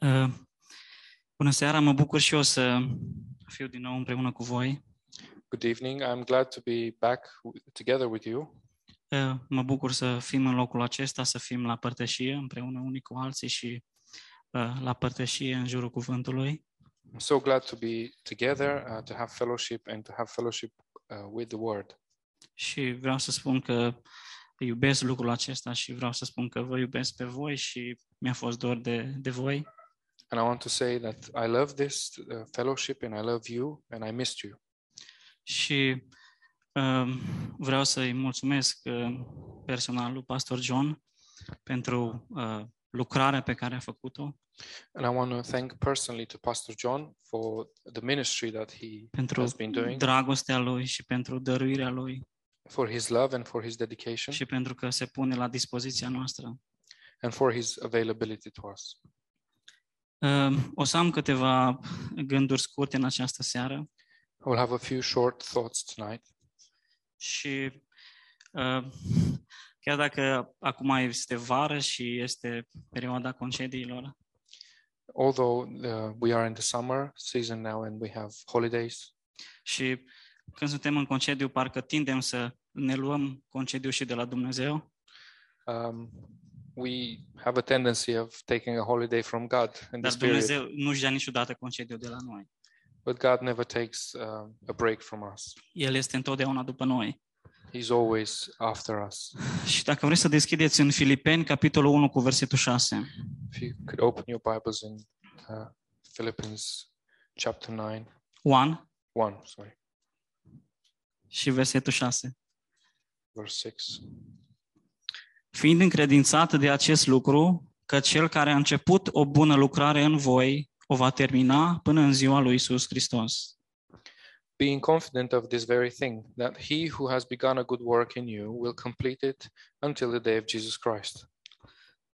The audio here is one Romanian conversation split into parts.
Uh, Bună seara, mă bucur și eu să fiu din nou împreună cu voi. Good evening. I'm glad to be back w- together with you. Uh, Mă bucur să fim în locul acesta, să fim la părtășie împreună unii cu alții și uh, la părtășie în jurul cuvântului. I'm so glad to be together, uh, to have fellowship and to have fellowship uh, with the Word. Și vreau să spun că iubesc lucrul acesta și vreau să spun că vă iubesc pe voi și mi-a fost dor de, de voi. And I want to say that I love this uh, fellowship and I love you and I missed you. Și uh, vreau să-i mulțumesc uh, personal lui Pastor John pentru uh, lucrarea pe care a făcut-o, And I want to thank personally to Pastor John for the ministry that he pentru has been doing, dragostea lui și pentru dăruirea lui for his love and for his dedication, și pentru că se pune la dispoziția noastră. and for his availability to us. Uh, O să am câteva gânduri scurte în această seară. I will have a few short thoughts tonight. și uh, chiar dacă acum este vară și este perioada concediilor, Although uh, we are in the summer season now and we have holidays, și când suntem în concediu, parcă tindem să ne luăm concediu și de la Dumnezeu, um, we have a tendency of taking a holiday from God in dar this period, Dumnezeu nu-și ia niciodată concediu de la noi. but God never takes uh, a break from us. El este întotdeauna după noi. He's always after us. Și dacă vreți să deschideți în Filipeni, capitolul 1 cu versetul 6. If you could open your Bibles in uh, Philippians chapter 9, 1 1, sorry, și versetul 6. verse 6. Fiind încredințat de acest lucru, că cel care a început o bună lucrare în voi o va termina până în ziua lui Isus Hristos. Being confident of this very thing, that he who has begun a good work in you will complete it until the day of Jesus Christ.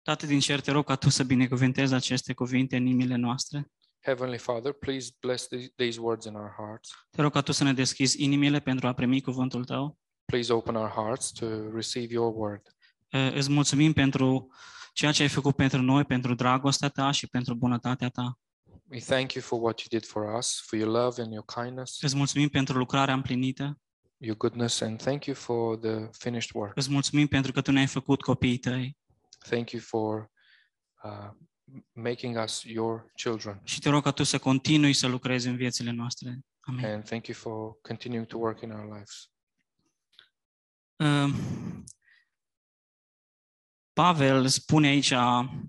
Tată din cer, te rog ca Tu să binecuvântezi aceste cuvinte în inimile noastre. Heavenly Father, please bless these, these words in our hearts. Te rog ca Tu să ne deschizi inimile pentru a primi cuvântul Tău. Please open our hearts to receive your word. Uh, Îți mulțumim pentru ceea ce ai făcut pentru noi, pentru dragostea Ta și pentru bunătatea Ta. We thank you for what you did for us, for your love and your kindness, Îți mulțumim pentru lucrarea împlinită. your goodness, and thank you for the finished work. Îți mulțumim pentru că Tu ne-ai făcut copiii Tăi. Thank you for uh, m- making us your children. Și te rog ca Tu să continui să lucrezi în viețile noastre. Amin. And thank you for continuing to work in our lives. Uh, Pavel spune aici,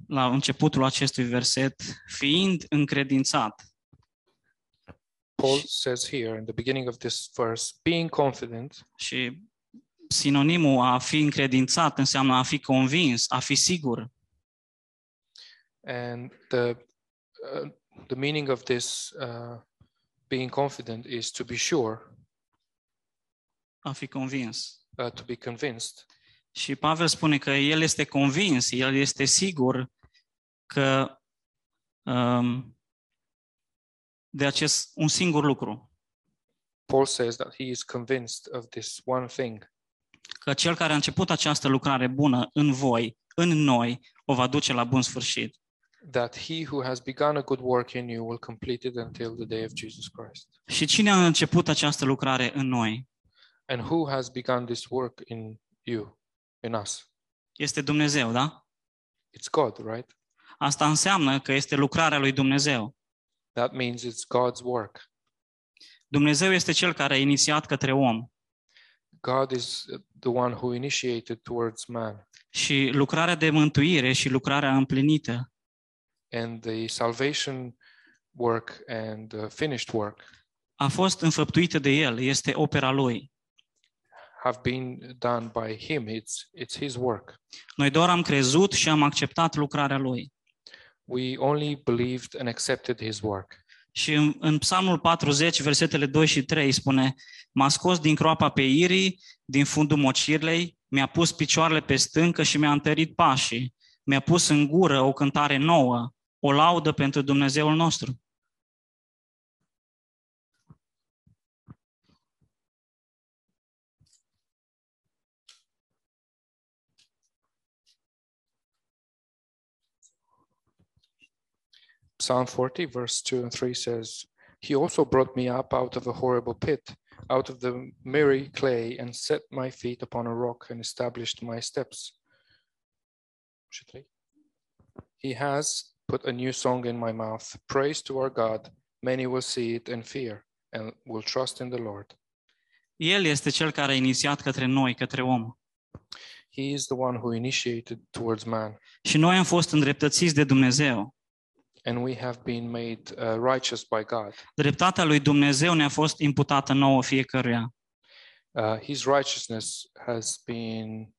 la începutul acestui verset, fiind încredințat. Paul says here in the beginning of this verse, being confident, Și sinonimul a fi încredințat înseamnă a fi convins, a fi sigur. and the uh, the meaning of this uh, being confident is to be sure, A fi convins. uh, to be convinced. Și Pavel spune că el este convins, el este sigur că um, de acest un singur lucru, Paul says that he is convinced of this one thing că cel care a început această lucrare bună în voi, în noi, o va duce la bun sfârșit. that he who has begun a good work in you will complete it until the day of Jesus Christ. Și cine a început această lucrare în noi? And who has begun this work in you, in us? Este Dumnezeu, da? It's God, right? Asta înseamnă că este lucrarea lui Dumnezeu. That means it's God's work. Dumnezeu este cel care a inițiat către om. God is the one who initiated towards man. Și lucrarea de mântuire și lucrarea împlinită And the salvation work and the finished work a fost înfăptuită de El, este opera Lui. Have been done by him. It's it's his work. Noi doar am crezut și am acceptat lucrarea Lui. We only believed and accepted his work. Și în, în Psalmul 40, versetele 2 și 3 spune M-a scos din croapa pe irii, din fundul mocirlei, mi-a pus picioarele pe stâncă și mi-a întărit pașii. Mi-a pus în gură o cântare nouă, o laudă pentru Dumnezeul nostru. Psalm 40, verse 2 and 3 says, He also brought me up out of a horrible pit, out of the miry clay, and set my feet upon a rock and established my steps. He has put a new song in my mouth, praise to our God. Many will see it and fear, and will trust in the Lord. El este cel care a inițiat către noi, către om. He is the one who initiated towards man, Și noi am fost îndreptățiți de Dumnezeu. And we have been made uh, righteous by God. Dreptatea lui Dumnezeu ne-a fost imputată nouă fiecăruia. Uh, his righteousness has been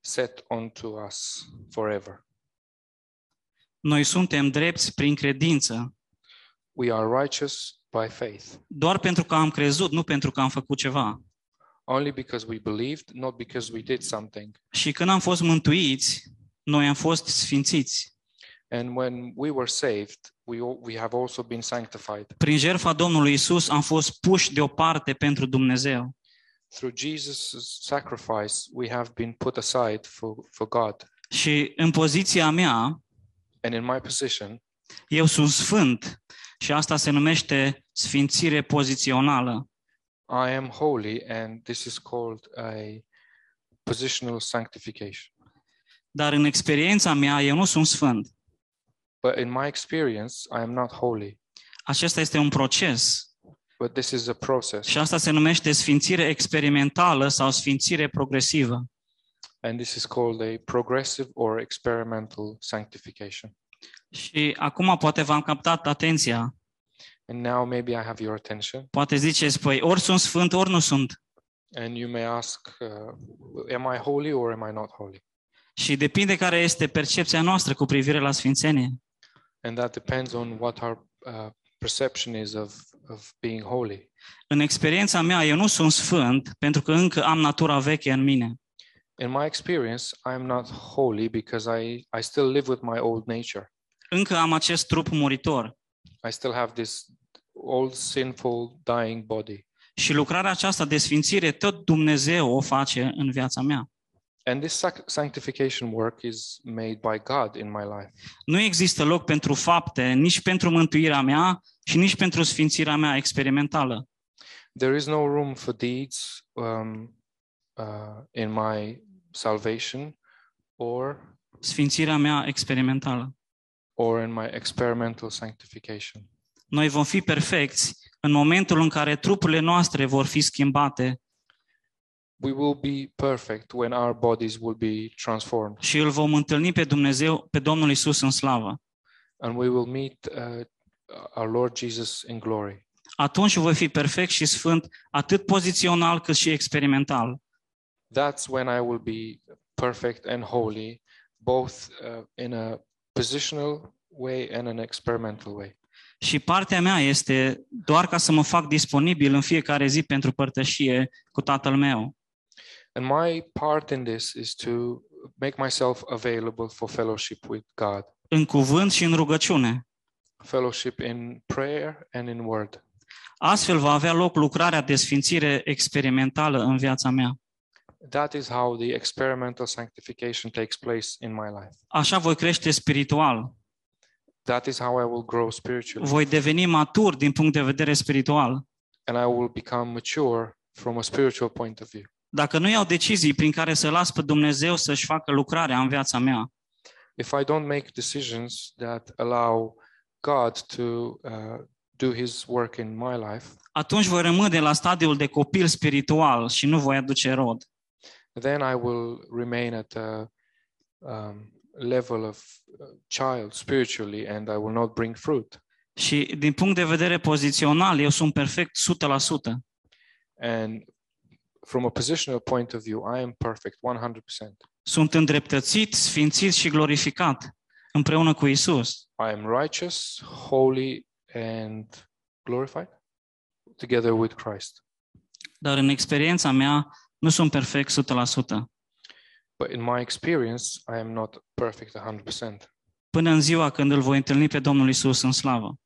set onto us forever. Noi suntem drepți prin credință, We are righteous by faith, doar pentru că am crezut, nu pentru că am făcut ceva. only because we believed, not because we did something. Și când am fost mântuiți, noi am fost sfințiți. And when we were saved, we, al- we have also been sanctified. Prin jertfa Domnului Isus am fost puși deoparte pentru Dumnezeu. Through Jesus' sacrifice, we have been put aside for, for God. Și în poziția mea, And in my position, eu sunt sfânt și asta se numește sfințire pozițională. I am holy, and this is called a positional sanctification. Dar în experiența mea, eu nu sunt sfânt. But in my experience, I am not holy. Acesta este un proces But this is a process, și asta se numește sfințire experimentală sau sfințire progresivă. and this is called a progressive or experimental sanctification. Și acum poate v-am captat atenția. And now maybe I have your attention, Poate ziceți, păi ori sunt sfânt, ori nu sunt. and you may ask, uh, Am I holy or am I not holy? Și depinde care este percepția noastră cu privire la sfințenie. And that depends on what our uh, perception is of, of being holy. În experiența mea, eu nu sunt sfânt pentru că încă am natura veche în mine. In my experience, I am not holy because I, I still live with my old nature. Încă am acest trup muritor. I still have this old sinful dying body. Și lucrarea aceasta de sfințire tot Dumnezeu o face în viața mea. And this sac- sanctification work is made by God in my life. Nu există loc pentru fapte, nici pentru mântuirea mea și nici pentru sfințirea mea experimentală. There is no room for deeds um, uh, in my salvation or Sfințirea mea experimentală. or in my experimental sanctification. Noi vom fi perfecți în momentul în care trupurile noastre vor fi schimbate We will be perfect when our bodies will be transformed și îl vom întâlni pe Dumnezeu, pe Domnul Isus în slavă. and we will meet uh, our Lord Jesus in glory. Atunci voi fi perfect și sfânt, atât pozițional cât și experimental. That's when I will be perfect and holy, both uh, in a positional way and an experimental way. Și partea mea este doar ca să mă fac disponibil în fiecare zi pentru părtășie cu Tatăl meu. And my part in this is to make myself available for fellowship with God, în cuvânt și în rugăciune. fellowship in prayer and in word. Astfel va avea loc lucrarea de sfințire experimentală în viața mea. That is how the experimental sanctification takes place in my life. Așa voi crește spiritual. That is how I will grow spiritually. Voi deveni matur din punct de vedere spiritual. and I will become mature from a spiritual point of view. Dacă nu iau decizii prin care să las pe Dumnezeu să-și facă lucrarea în viața mea, If I don't make decisions that allow God to uh, do His work in my life, atunci voi rămâne la stadiul de copil spiritual și nu voi aduce rod. then I will remain at a um, level of uh, child spiritually, and I will not bring fruit. Și din punct de vedere pozițional, eu sunt perfect 100%. And from a positional point of view, I am perfect 100%. Sunt îndreptățit, sfințit și glorificat împreună cu Isus. I am righteous, holy, and glorified together with Christ. Dar în experiența mea nu sunt perfect 100%. But in my experience, I am not perfect 100%. Până în ziua când îl voi întâlni pe Domnul Isus în slavă.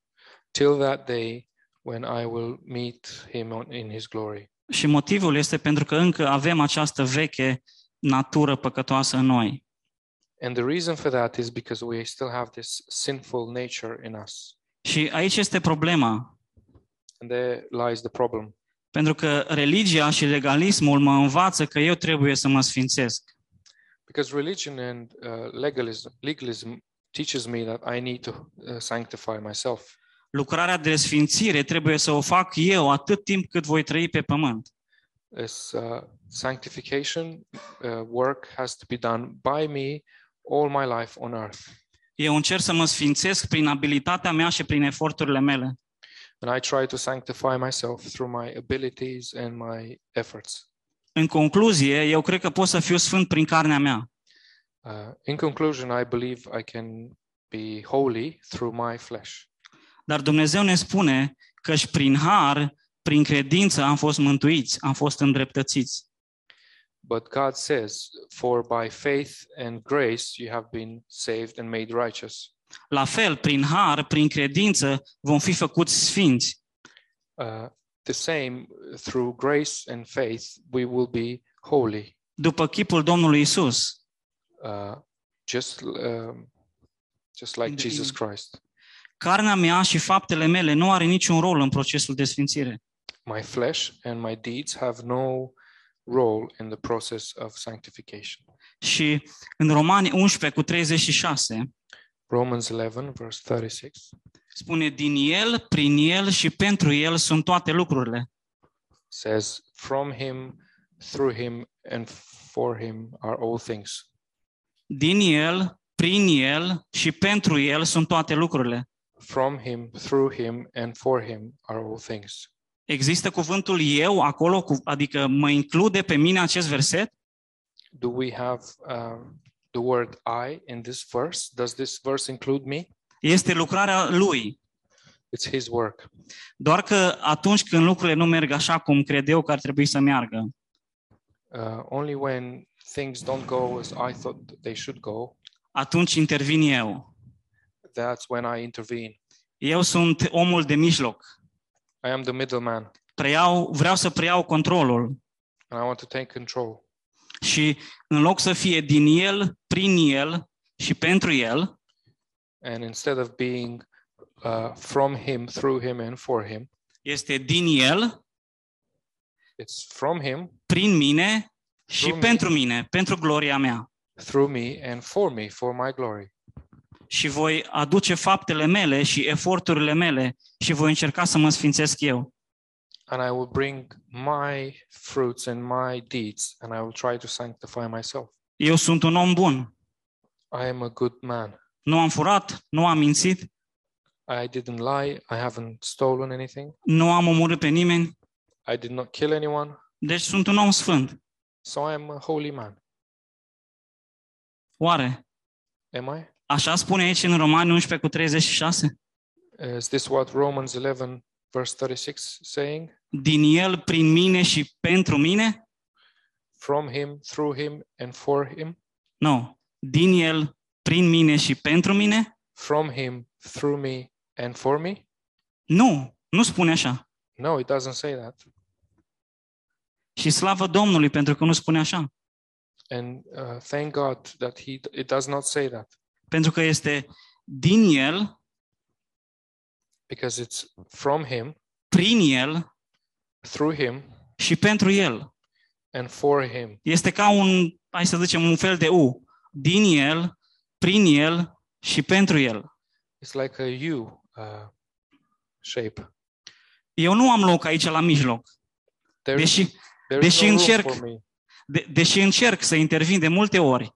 Till that day when I will meet him on, in his glory. Și motivul este pentru că încă avem această veche natură păcătoasă în noi. And the reason for that is because we still have this sinful nature in us. Și aici este problema. And there lies the problem. Pentru că religia și legalismul mă învață că eu trebuie să mă sfințesc. Because religion and uh, legalism, legalism teaches me that I need to uh, sanctify myself. Lucrarea de sfințire trebuie să o fac eu atât timp cât voi trăi pe pământ. This uh, sanctification uh, work has to be done by me all my life on earth. Eu încerc să mă sfințesc prin abilitatea mea și prin eforturile mele. And I try to sanctify myself through my abilities and my efforts. În concluzie, eu cred că pot să fiu sfânt prin carnea mea. Uh, in conclusion, I believe I can be holy through my flesh. Dar Dumnezeu ne spune că și prin har, prin credință am fost mântuiți, am fost îndreptățiți. But God says, For by faith and grace you have been saved and made righteous. La fel, prin har, prin credință vom fi făcuți sfinți. Uh, the same, through grace and faith, we will be holy. după chipul Domnului Isus. uh, just um, just like In the Jesus image. Christ. Carnea mea și faptele mele nu are niciun rol în procesul de sfințire. My flesh and my deeds have no role in the process of sanctification. Și în Romani 11 cu 36 Romans 11, verse 36 spune din El, prin El și pentru El sunt toate lucrurile. says, From him, through him, and for him are all things. Din El, prin El și pentru El sunt toate lucrurile. From him, through him, and for him are all things. Există cuvântul eu acolo, cu- adică mă include pe mine acest verset? Do we have um, the word I in this verse? Does this verse include me? Este lucrarea Lui. It's his work. Doar că atunci când lucrurile nu merg așa cum cred eu că ar trebui să meargă, Uh, only when things don't go as I thought they should go, atunci intervin eu. That's when I intervene. Eu sunt omul de mijloc. I am the middleman Preiau, vreau să preiau controlul and I want to take control. și în loc să fie din el, prin el și pentru el, And instead of being uh, from him, through him, and for him, este din el, it's from him, prin mine și Through me. pentru mine, pentru gloria mea. through me, and for me, for my glory. Și voi aduce faptele mele și eforturile mele și voi încerca să mă sfințesc eu. And I will bring my fruits and my deeds, and I will try to sanctify myself. Eu sunt un om bun. I am a good man. Nu am furat, nu am mințit, I didn't lie. I haven't stolen anything. nu am omorât pe nimeni, I did not kill anyone. deci sunt un om sfânt. So I am a holy man. Oare? Am I? Așa spune aici în Romani 11 cu 36? Is this what Romans 11, verse 36 saying? Din el, prin mine și pentru mine? From him, through him, and for him? Nu. Din el, prin mine și pentru mine? From him, through me, and for me? Nu, nu spune așa. No, it doesn't say that. Și slavă Domnului pentru că nu spune așa. And uh, thank God that he it does not say that Pentru că este din el, because it's from him, prin el through him, și pentru el. and for him. Este ca un, hai să zicem, un fel de U. Din el, prin el și pentru el. It's like a U uh, shape. Eu nu am loc aici la mijloc. There is, Deși, there is deși no room încerc- for me. de, deși încerc să intervin de multe ori,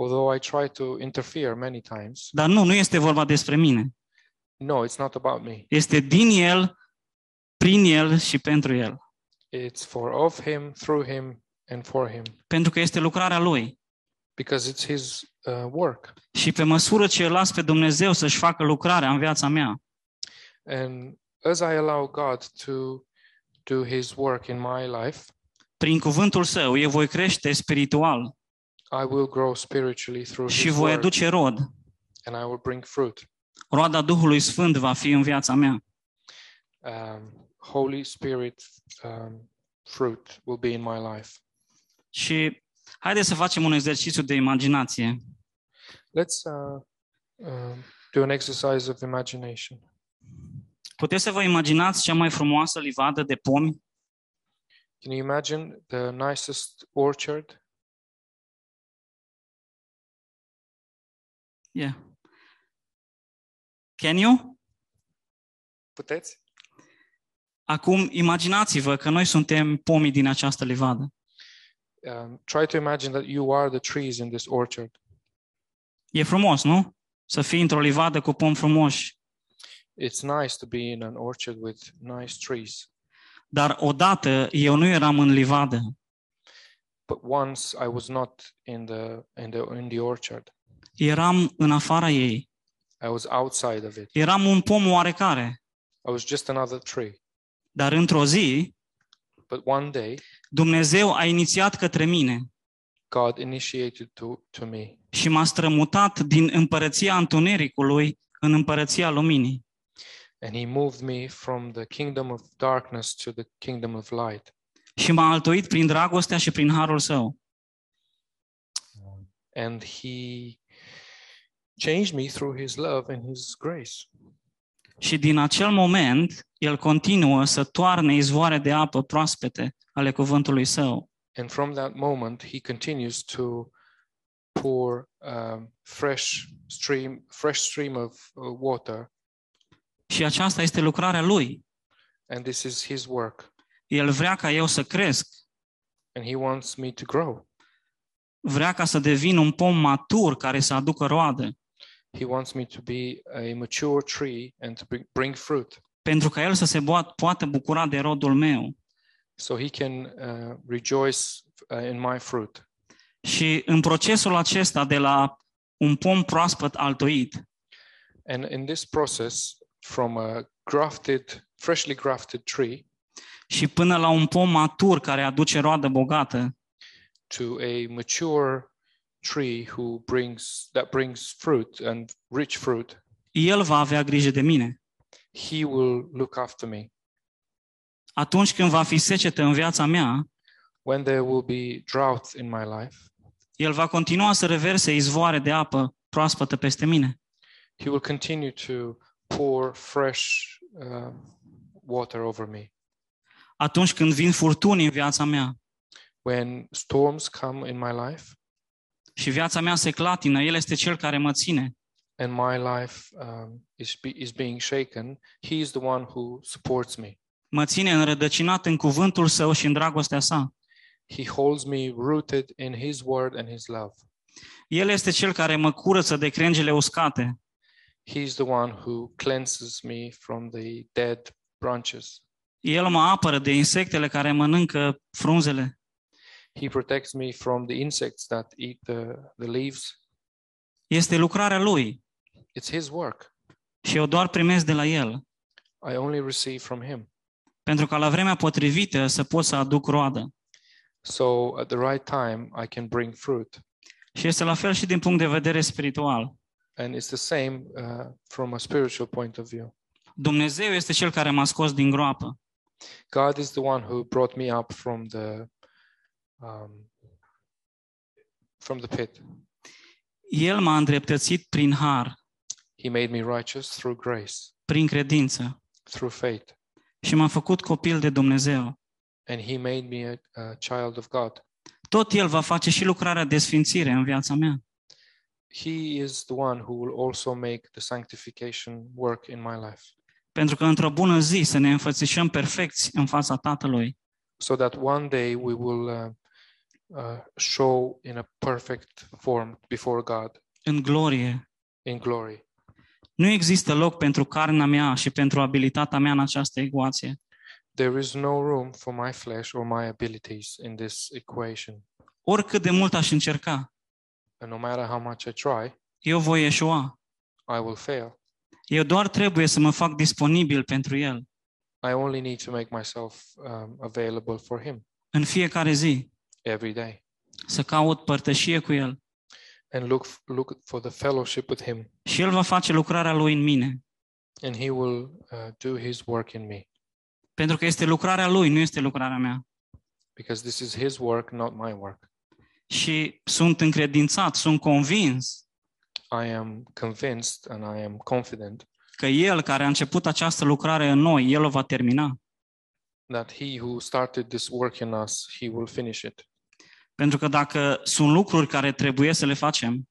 Although I try to interfere many times. dar nu, nu este vorba despre mine. No, it's not about me. Este din el, prin el și pentru el. It's for of him, through him, and for him. Pentru că este lucrarea lui. Because it's his uh, work. Și pe măsură ce îl las pe Dumnezeu să-și facă lucrarea în viața mea, And as I allow God to do his work in my life, prin cuvântul său, eu voi crește spiritual I will grow spiritually through și his voi word, aduce rod. and I will bring fruit. Roada Duhului Sfânt va fi în viața mea. Um, Holy Spirit um, fruit will be in my life. Și haideți să facem un exercițiu de imaginație. Let's uh, um, Do an exercise of imagination. Puteți să vă imaginați cea mai frumoasă livadă de pomi? Can you imagine the nicest orchard? Yeah. Can you? Puteți? Acum imaginați-vă că noi suntem pomii din această livadă. Um, try to imagine that you are the trees in this orchard. E frumos, nu? Să fii într-o livadă cu pomi frumoși. It's nice to be in an orchard with nice trees. Dar odată eu nu eram în livadă. But once I was not in the in the in the orchard. Eram în afara ei. I was outside of it. Eram un pom oarecare. I was just another tree. Dar într-o zi, But one day Dumnezeu a inițiat către mine God initiated to, to me și m-a strămutat din împărăția întunericului în împărăția luminii. and he moved me from the kingdom of darkness to the kingdom of light. Și m-a altoit prin dragostea și prin harul său. And he changed me through his love and his grace. Și din acel moment, el continuă să toarne izvoare de apă proaspete ale cuvântului său. And from that moment, he continues to pour um, fresh stream, fresh stream of uh, water, Și aceasta este lucrarea lui. and this is his work. El vrea ca eu să cresc, And he wants me to grow. vrea ca să devin un pom matur care să aducă roadă, He wants me to be a mature tree and to bring, bring fruit, pentru ca el să se boat, poată bucura de rodul meu. so he can uh, rejoice uh, in my fruit. Și în procesul acesta de la un pom proaspăt altoit, And in this process, from a grafted, freshly grafted tree și până la un pom matur care aduce roadă bogată, to a mature tree who brings that brings fruit and rich fruit, el va avea grijă de mine. he will look after me. Atunci când va fi secetă în viața mea, When there will be drought in my life, el va continua să reverse izvoare de apă proaspătă peste mine. he will continue to pour fresh uh, water over me. Atunci când vin furtuni în viața mea When storms come in my life și viața mea se clatină, el este cel care mă ține. and my life um, is, be, is being shaken, he is the one who supports me. Mă ține înrădăcinat în cuvântul său și în dragostea sa. He holds me rooted in his word and his love. El este cel care mă curăță de crengile uscate. He's the one who cleanses me from the dead branches. El mă apără de insectele care mănâncă frunzele. He protects me from the insects that eat the, the leaves. Este lucrarea lui It's his work. și eu doar primesc de la el, I only receive from him. pentru ca la vremea potrivită să pot să aduc roadă. So at the right time, I can bring fruit. Și este la fel și din punct de vedere spiritual. And it's the same uh, from a spiritual point of view. Dumnezeu este cel care m-a scos din groapă. God is the one who brought me up from the um, from the pit. El m-a îndreptățit prin har, He made me righteous through grace, prin credință through faith, și m-a făcut copil de Dumnezeu. and He made me a, a child of God. Tot El va face și lucrarea de sfințire în viața mea. He is the one who will also make the sanctification work in my life, Pentru că într-o bună zi să ne înfățișăm perfecți în fața Tatălui. so that one day we will uh, uh, show in a perfect form before God în glorie. in glory. Nu există loc pentru carnea mea și pentru abilitatea mea în această ecuație. There is no room for my flesh or my abilities in this equation. Oricât de mult aș încerca, And no matter how much I try, eu voi eșua. I will fail. Eu doar trebuie să mă fac disponibil pentru El I only need to make myself um, available for Him în fiecare zi, every day să caut părtășie cu El and look look for the fellowship with Him, și El va face lucrarea Lui în mine. and He will uh, do His work in me Pentru că este lucrarea Lui, nu este lucrarea mea. because this is His work, not my work. Și sunt încredințat, sunt convins I am convinced and I am confident că El care a început această lucrare în noi, El o va termina. That he who started this work in us, he will finish it. Pentru că dacă sunt lucruri care trebuie să le facem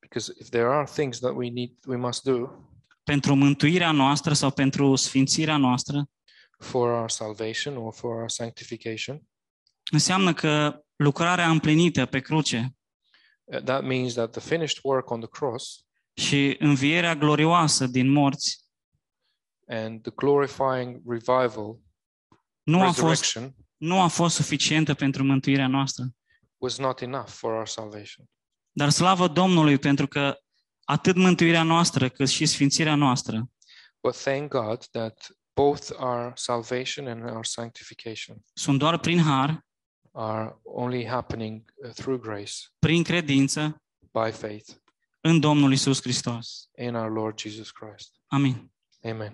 Because if there are things that we need, we must do pentru mântuirea noastră sau pentru sfințirea noastră, for our salvation or for our sanctification, înseamnă că lucrarea împlinită pe cruce uh, that means that the finished work on the cross și învierea glorioasă din morți and the glorifying revival, nu a fost, resurrection, nu a fost suficientă pentru mântuirea noastră. was not enough for our salvation. Dar slavă Domnului pentru că atât mântuirea noastră cât și sfințirea noastră But thank God that both our salvation and our sanctification sunt doar prin har, are only happening uh, through grace, prin credință by faith în Domnul Isus Hristos. in our Lord Jesus Christ. Amin. Amen.